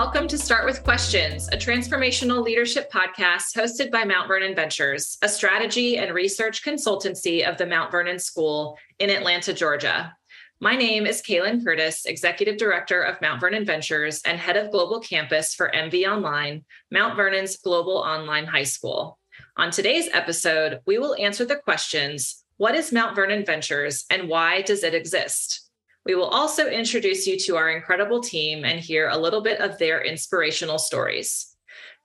welcome to Start with Questions, a transformational leadership podcast hosted by Mount Vernon Ventures, a strategy and research consultancy of the Mount Vernon School in Atlanta, Georgia. My name is Kaylin Curtis, Executive Director of Mount Vernon Ventures and Head of Global Campus for MV Online, Mount Vernon's global online high school. On today's episode, we will answer the questions What is Mount Vernon Ventures and why does it exist? We will also introduce you to our incredible team and hear a little bit of their inspirational stories.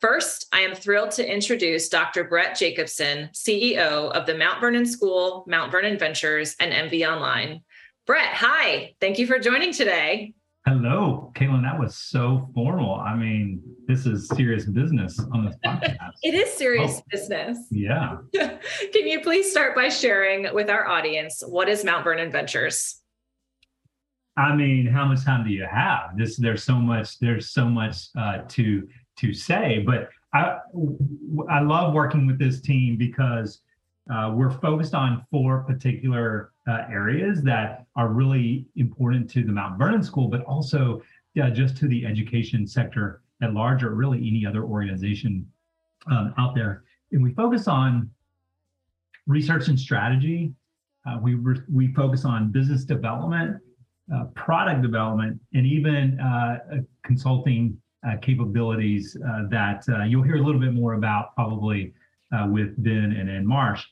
First, I am thrilled to introduce Dr. Brett Jacobson, CEO of the Mount Vernon School, Mount Vernon Ventures, and MV Online. Brett, hi. Thank you for joining today. Hello, Kaylin. That was so formal. I mean, this is serious business on this podcast. it is serious oh, business. Yeah. Can you please start by sharing with our audience what is Mount Vernon Ventures? I mean, how much time do you have? This there's so much there's so much uh, to to say, but I I love working with this team because uh, we're focused on four particular uh, areas that are really important to the Mount Vernon School, but also yeah, just to the education sector at large, or really any other organization um, out there. And we focus on research and strategy. Uh, we re- we focus on business development uh, product development, and even uh, consulting uh, capabilities uh, that uh, you'll hear a little bit more about probably with Ben and, Ann Marsh.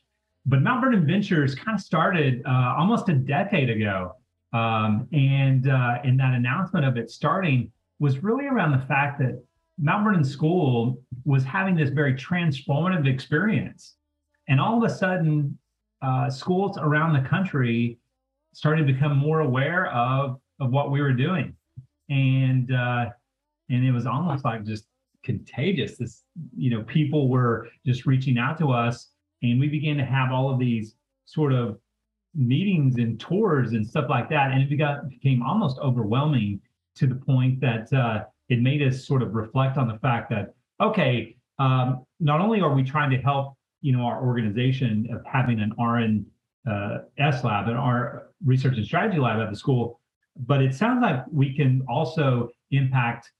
But Mount Vernon Ventures kind of started almost a decade ago. Um, and in that announcement of it starting was really around the fact that Mount Vernon School was having this very transformative experience. And all of a sudden, uh, schools around the country started to become more aware of of what we were doing, and uh, and it was almost like just contagious. This you know people were just reaching out to us, and we began to have all of these sort of meetings and tours and stuff like that, and it became almost overwhelming to the point that uh, it made us sort of reflect on the fact that okay, um, not only are we trying to help you know our organization of having an RN uh, S lab and our research and strategy lab at the school. But it sounds like we can also impact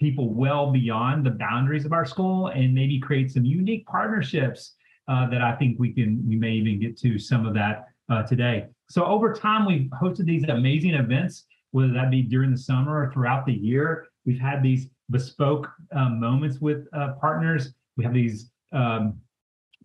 people well beyond the boundaries of our school and maybe create some unique partnerships uh, that I think we can, we may even get to some of that uh, today. So over time, we've hosted these amazing events, whether that be during the summer or throughout the year. We've had these bespoke um, moments with uh, partners. We have these um,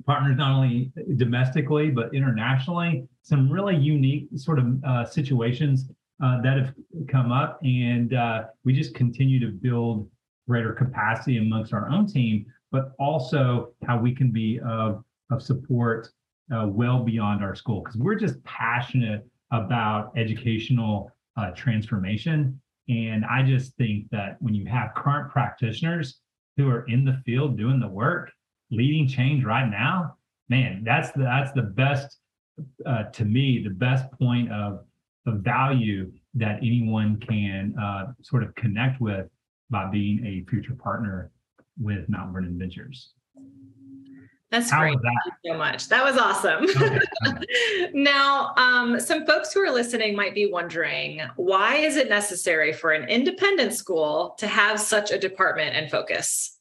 partners not only domestically but internationally. Some really unique sort of uh, situations uh, that have come up, and uh, we just continue to build greater capacity amongst our own team, but also how we can be of of support uh, well beyond our school because we're just passionate about educational uh, transformation. And I just think that when you have current practitioners who are in the field doing the work, leading change right now, man, that's the that's the best uh, to me, the best point of of value that anyone can uh, sort of connect with by being a future partner with Mount Vernon Ventures. That's How great. That? Thank you so much. That was awesome. Okay. now, um, some folks who are listening might be wondering why is it necessary for an independent school to have such a department and focus?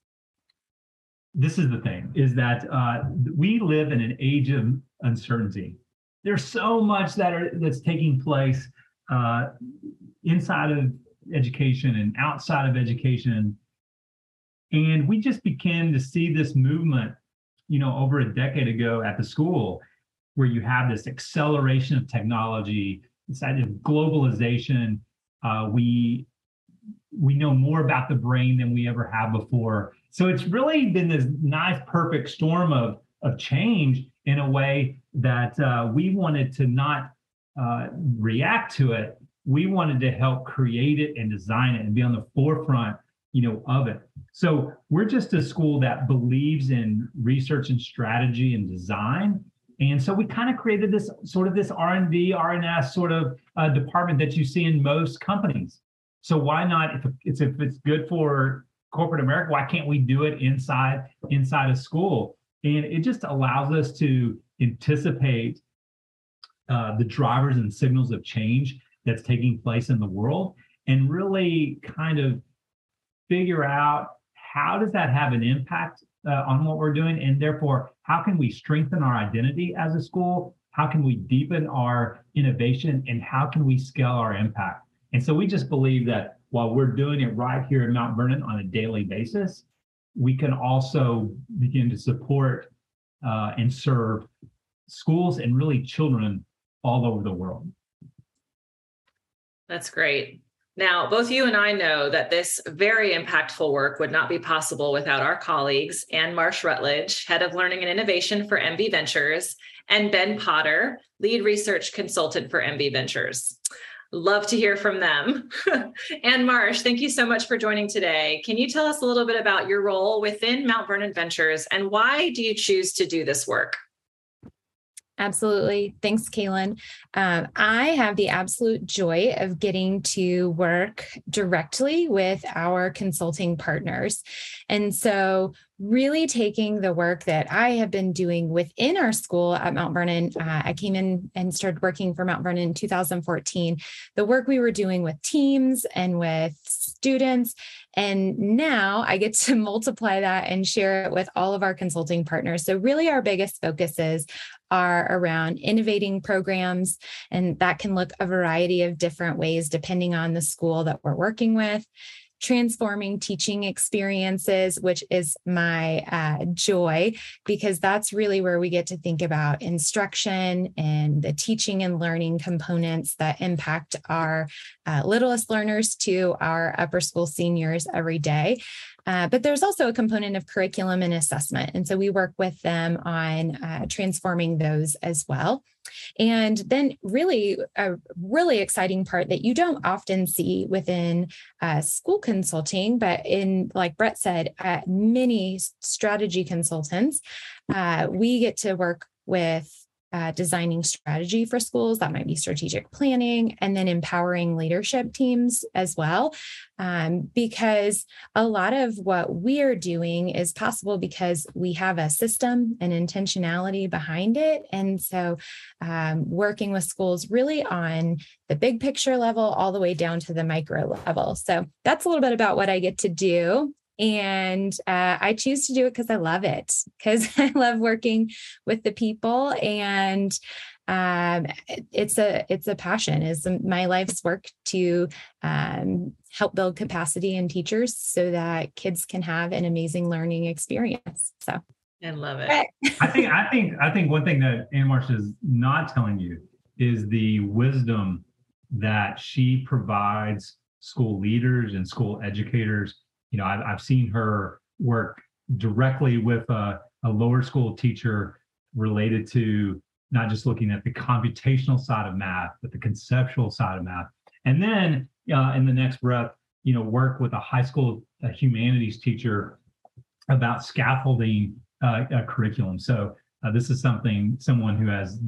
This is the thing is that uh, we live in an age of uncertainty. There's so much that are that's taking place uh, inside of education and outside of education. And we just began to see this movement you know over a decade ago at the school where you have this acceleration of technology this idea of globalization. Uh, we we know more about the brain than we ever have before so it's really been this nice, perfect storm of of change in a way that uh, we wanted to not uh, react to it. We wanted to help create it and design it and be on the forefront, you know, of it. So we're just a school that believes in research and strategy and design. And so we kind of created this sort of this R&D, R&S sort of uh, department that you see in most companies. So why not, if it's if it's good for corporate America, why can't we do it inside inside a school? And it just allows us to anticipate uh, the drivers and signals of change that's taking place in the world and really kind of figure out how does that have an impact uh, on what we're doing, and therefore, how can we strengthen our identity as a school? How can we deepen our innovation, and how can we scale our impact? And so we just believe that while we're doing it right here at Mount Vernon on a daily basis, we can also begin to support uh, and serve schools and really children all over the world. That's great. Now, both you and I know that this very impactful work would not be possible without our colleagues, Ann Marsh Rutledge, Head of Learning and Innovation for MV Ventures, and Ben Potter, Lead Research Consultant for MV Ventures. Love to hear from them. Ann Marsh, thank you so much for joining today. Can you tell us a little bit about your role within Mount Vernon Ventures and why do you choose to do this work? Absolutely. Thanks, Kaylin. Um, I have the absolute joy of getting to work directly with our consulting partners. And so, really taking the work that I have been doing within our school at Mount Vernon, uh, I came in and started working for Mount Vernon in 2014. The work we were doing with teams and with students. And now I get to multiply that and share it with all of our consulting partners. So, really, our biggest focuses are around innovating programs, and that can look a variety of different ways depending on the school that we're working with transforming teaching experiences, which is my uh, joy, because that's really where we get to think about instruction and the teaching and learning components that impact our uh, littlest learners to our upper school seniors every day. Uh, but there's also a component of curriculum and assessment. And so we work with them on uh, transforming those as well. And then, really, a really exciting part that you don't often see within uh, school consulting, but in, like Brett said, many strategy consultants, uh, we get to work with uh, designing strategy for schools. That might be strategic planning and then empowering leadership teams as well. Um, because a lot of what we're doing is possible because we have a system and intentionality behind it. And so, um, working with schools really on the big picture level, all the way down to the micro level. So, that's a little bit about what I get to do and uh, i choose to do it because i love it because i love working with the people and um, it's a it's a passion is my life's work to um, help build capacity in teachers so that kids can have an amazing learning experience so. I love it. I think i think i think one thing that ann marsh is not telling you is the wisdom that she provides school leaders and school educators you know, I've, I've seen her work directly with a, a lower school teacher related to not just looking at the computational side of math, but the conceptual side of math. And then uh, in the next breath, you know, work with a high school humanities teacher about scaffolding uh, a curriculum. So uh, this is something someone who has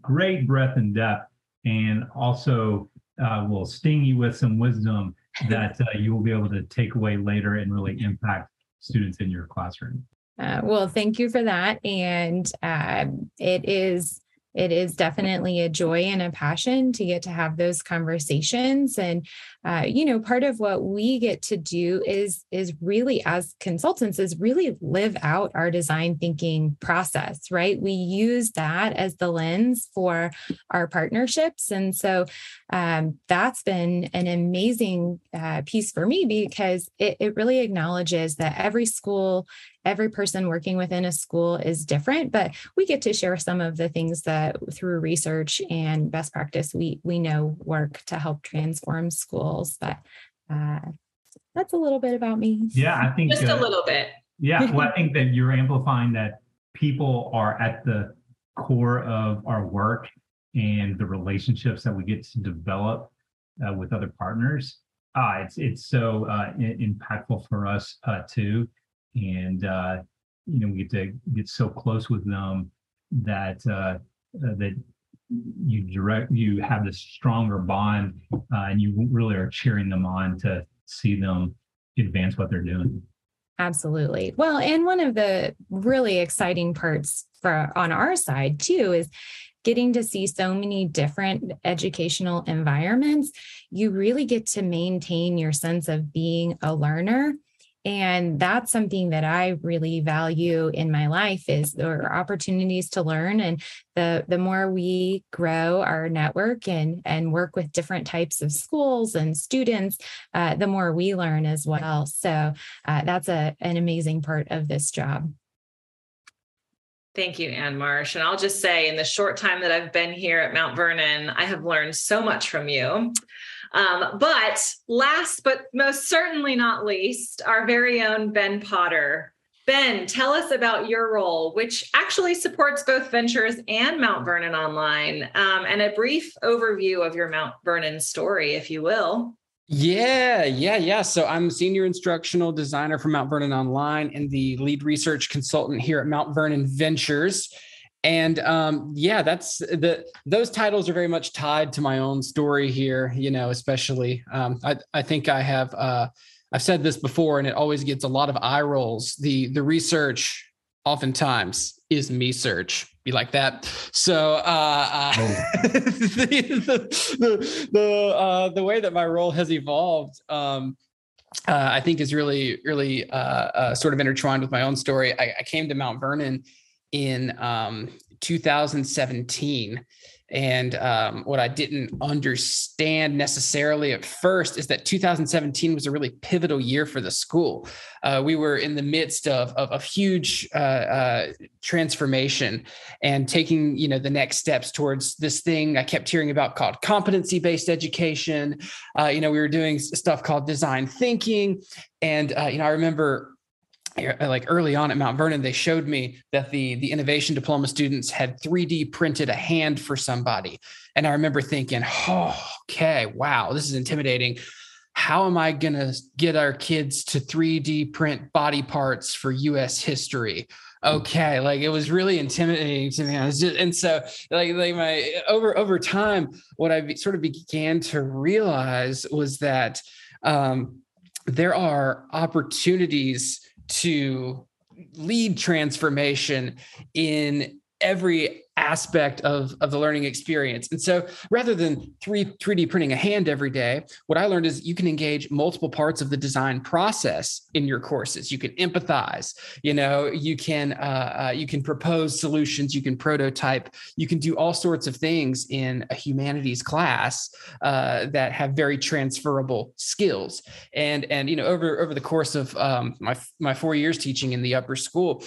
great breadth and depth, and also uh, will sting you with some wisdom that uh, you will be able to take away later and really impact students in your classroom. Uh, well, thank you for that. And uh, it is it is definitely a joy and a passion to get to have those conversations. And uh, you know part of what we get to do is is really as consultants is really live out our design thinking process right? We use that as the lens for our partnerships. And so um, that's been an amazing uh, piece for me because it, it really acknowledges that every school every person working within a school is different but we get to share some of the things that through research and best practice we we know work to help transform schools but uh, that's a little bit about me. Yeah i think just uh, a little bit. yeah well i think that you're amplifying that people are at the core of our work and the relationships that we get to develop uh, with other partners. Uh, it's it's so uh, impactful for us uh, too and uh, you know we get to get so close with them that uh, uh, that you direct you have this stronger bond uh, and you really are cheering them on to see them advance what they're doing. Absolutely. Well and one of the really exciting parts for on our side too is getting to see so many different educational environments, you really get to maintain your sense of being a learner and that's something that i really value in my life is there are opportunities to learn and the the more we grow our network and and work with different types of schools and students uh, the more we learn as well so uh, that's a an amazing part of this job Thank you, Ann Marsh. And I'll just say, in the short time that I've been here at Mount Vernon, I have learned so much from you. Um, but last but most certainly not least, our very own Ben Potter. Ben, tell us about your role, which actually supports both Ventures and Mount Vernon Online, um, and a brief overview of your Mount Vernon story, if you will. Yeah, yeah, yeah. So I'm senior instructional designer for Mount Vernon Online and the lead research consultant here at Mount Vernon Ventures and um, yeah that's the those titles are very much tied to my own story here you know especially um, I, I think i have uh, i've said this before and it always gets a lot of eye rolls the the research oftentimes is me search be like that so uh, uh oh. the the the, uh, the way that my role has evolved um, uh, I think is really, really uh, uh, sort of intertwined with my own story. I, I came to Mount Vernon in um, 2017. And um, what I didn't understand necessarily at first is that 2017 was a really pivotal year for the school. Uh, we were in the midst of, of a huge uh, uh, transformation and taking, you know, the next steps towards this thing I kept hearing about called competency-based education. Uh, you know, we were doing stuff called design thinking, and uh, you know, I remember like early on at Mount Vernon, they showed me that the the innovation diploma students had 3D printed a hand for somebody, and I remember thinking, "Oh, okay, wow, this is intimidating. How am I gonna get our kids to 3D print body parts for U.S. history?" Okay, like it was really intimidating to me. Just, and so, like, like my over over time, what I sort of began to realize was that um, there are opportunities to lead transformation in every aspect of, of the learning experience. And so rather than 3, 3D printing a hand every day, what I learned is you can engage multiple parts of the design process in your courses. You can empathize, you know, you can uh, uh, you can propose solutions, you can prototype, you can do all sorts of things in a humanities class uh, that have very transferable skills. And and you know over over the course of um, my my four years teaching in the upper school,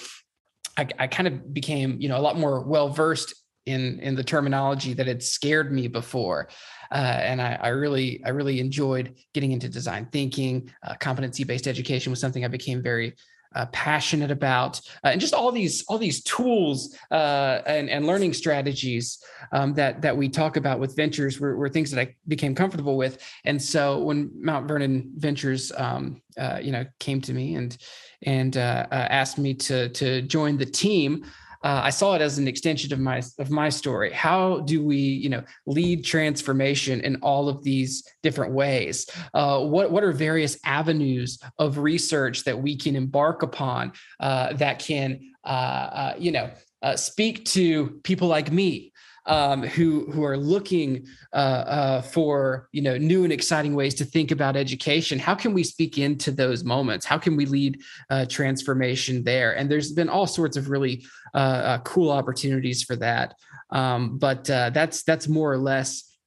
I, I kind of became, you know, a lot more well versed in in the terminology that had scared me before. Uh, and I, I, really, I really enjoyed getting into design thinking. Uh, competency-based education was something I became very uh, passionate about, uh, and just all these, all these tools uh, and, and learning strategies um, that that we talk about with ventures were, were, things that I became comfortable with. And so when Mount Vernon Ventures, um, uh, you know, came to me and and uh, uh, asked me to to join the team. Uh, I saw it as an extension of my of my story. How do we, you know, lead transformation in all of these different ways? Uh, what what are various avenues of research that we can embark upon uh, that can, uh, you know, speak to people like me um, who who are looking uh, uh, for you know new and exciting ways to think about education. How can we speak into those moments? How can we lead uh, transformation there? And there's been all sorts of really uh, uh, cool opportunities for that. Um, but uh, that's that's more or less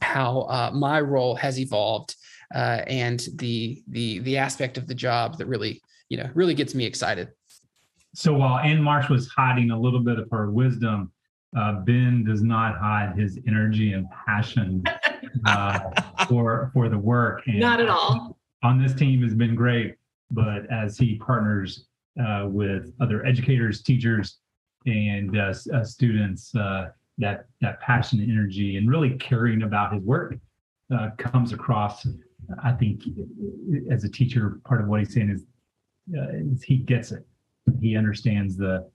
how my role has evolved and the the the aspect of the job that really you know really gets me excited. So while Ann Marsh was hiding a little bit of her wisdom, uh, Ben does not hide his energy and passion uh, for for the work. And not at all. On this team has been great, but as he partners uh, with other educators, teachers, and uh, uh, students, uh, that that passion, and energy, and really caring about his work comes across. I think as a teacher, part of what he's saying is, is he gets it. He understands the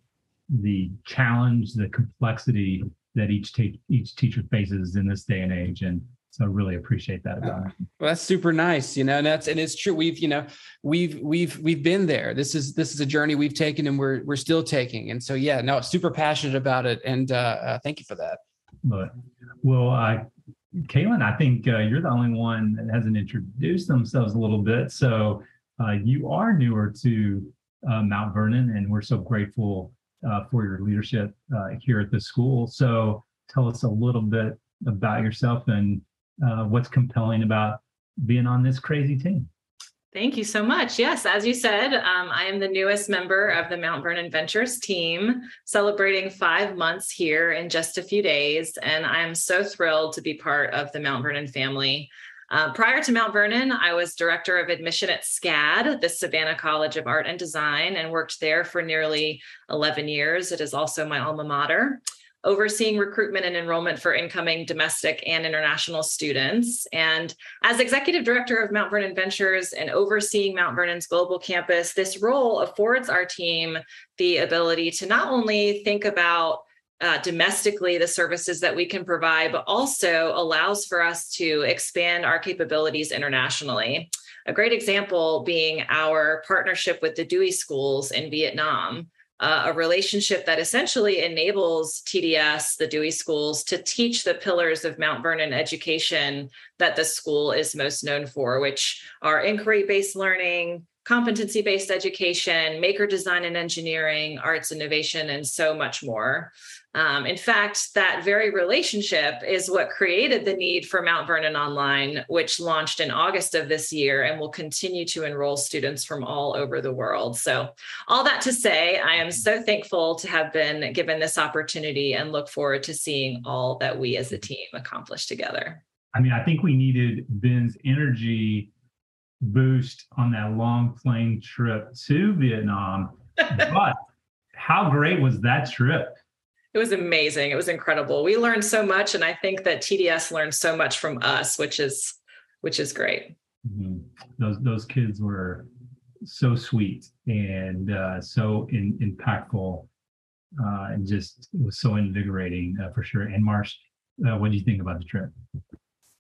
the challenge, the complexity that each te- each teacher faces in this day and age, and so I really appreciate that about him. Well, that's super nice, you know, and that's and it's true. We've you know we've we've we've been there. This is this is a journey we've taken, and we're we're still taking. And so yeah, no, super passionate about it, and uh, uh, thank you for that. it. Well, uh, Kaylin, I think uh, you're the only one that hasn't introduced themselves a little bit. So uh, you are newer to uh, Mount Vernon, and we're so grateful uh, for your leadership uh, here at the school. So tell us a little bit about yourself and uh, what's compelling about being on this crazy team. Thank you so much. Yes, as you said, um, I am the newest member of the Mount Vernon Ventures team, celebrating five months here in just a few days. And I am so thrilled to be part of the Mount Vernon family. Uh, prior to Mount Vernon, I was director of admission at SCAD, the Savannah College of Art and Design, and worked there for nearly 11 years. It is also my alma mater overseeing recruitment and enrollment for incoming domestic and international students. And as executive director of Mount Vernon Ventures and overseeing Mount Vernon's global campus, this role affords our team the ability to not only think about uh, domestically the services that we can provide, but also allows for us to expand our capabilities internationally. A great example being our partnership with the Dewey Schools in Vietnam. Uh, a relationship that essentially enables TDS, the Dewey Schools, to teach the pillars of Mount Vernon education that the school is most known for, which are inquiry based learning, competency based education, maker design and engineering, arts innovation, and so much more. Um, in fact, that very relationship is what created the need for Mount Vernon Online, which launched in August of this year and will continue to enroll students from all over the world. So, all that to say, I am so thankful to have been given this opportunity and look forward to seeing all that we as a team accomplish together. I mean, I think we needed Ben's energy boost on that long plane trip to Vietnam. but how great was that trip? It was amazing. It was incredible. We learned so much, and I think that TDS learned so much from us, which is which is great. Mm-hmm. Those those kids were so sweet and uh, so in, impactful, uh, and just it was so invigorating uh, for sure. Ann Marsh, uh, what do you think about the trip?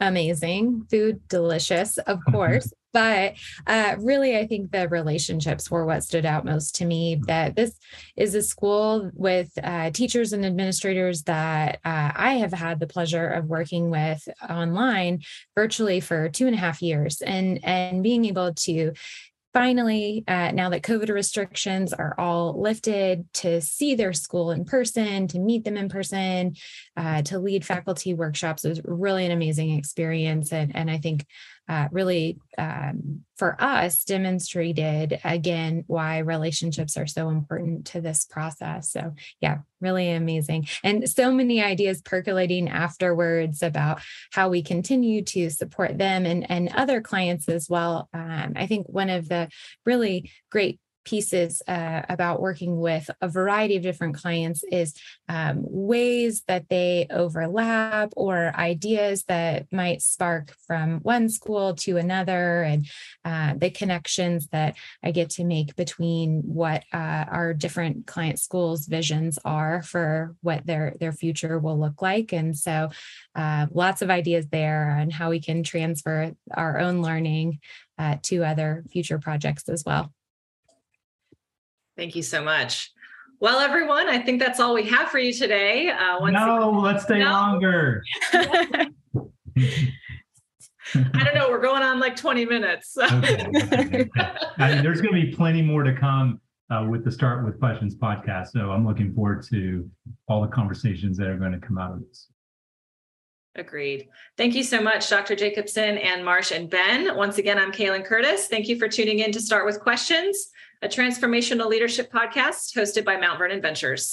amazing food delicious of course but uh, really i think the relationships were what stood out most to me that this is a school with uh, teachers and administrators that uh, i have had the pleasure of working with online virtually for two and a half years. And and being able to finally, uh, now that COVID restrictions are all lifted, to see their school in person, to meet them in person, uh, to lead faculty workshops was really an amazing experience. And, and I think uh, really um, for us demonstrated again why relationships are so important to this process. So, yeah, really amazing. And so many ideas percolating afterwards about how we continue to support them and, and other clients as well. Um, I think one of the really great pieces uh, about working with a variety of different clients is um, ways that they overlap or ideas that might spark from one school to another and uh, the connections that I get to make between what uh, our different client schools visions are for what their their future will look like and so uh, lots of ideas there on how we can transfer our own learning uh, to other future projects as well. Thank you so much. Well, everyone, I think that's all we have for you today. Uh, no, again, let's stay no. longer. I don't know. We're going on like 20 minutes. So. okay, okay, okay. there's going to be plenty more to come uh, with the Start with Questions podcast. So I'm looking forward to all the conversations that are going to come out of this. Agreed. Thank you so much, Dr. Jacobson Ann Marsh and Ben. Once again, I'm Kaylin Curtis. Thank you for tuning in to Start with Questions a transformational leadership podcast hosted by Mount Vernon Ventures.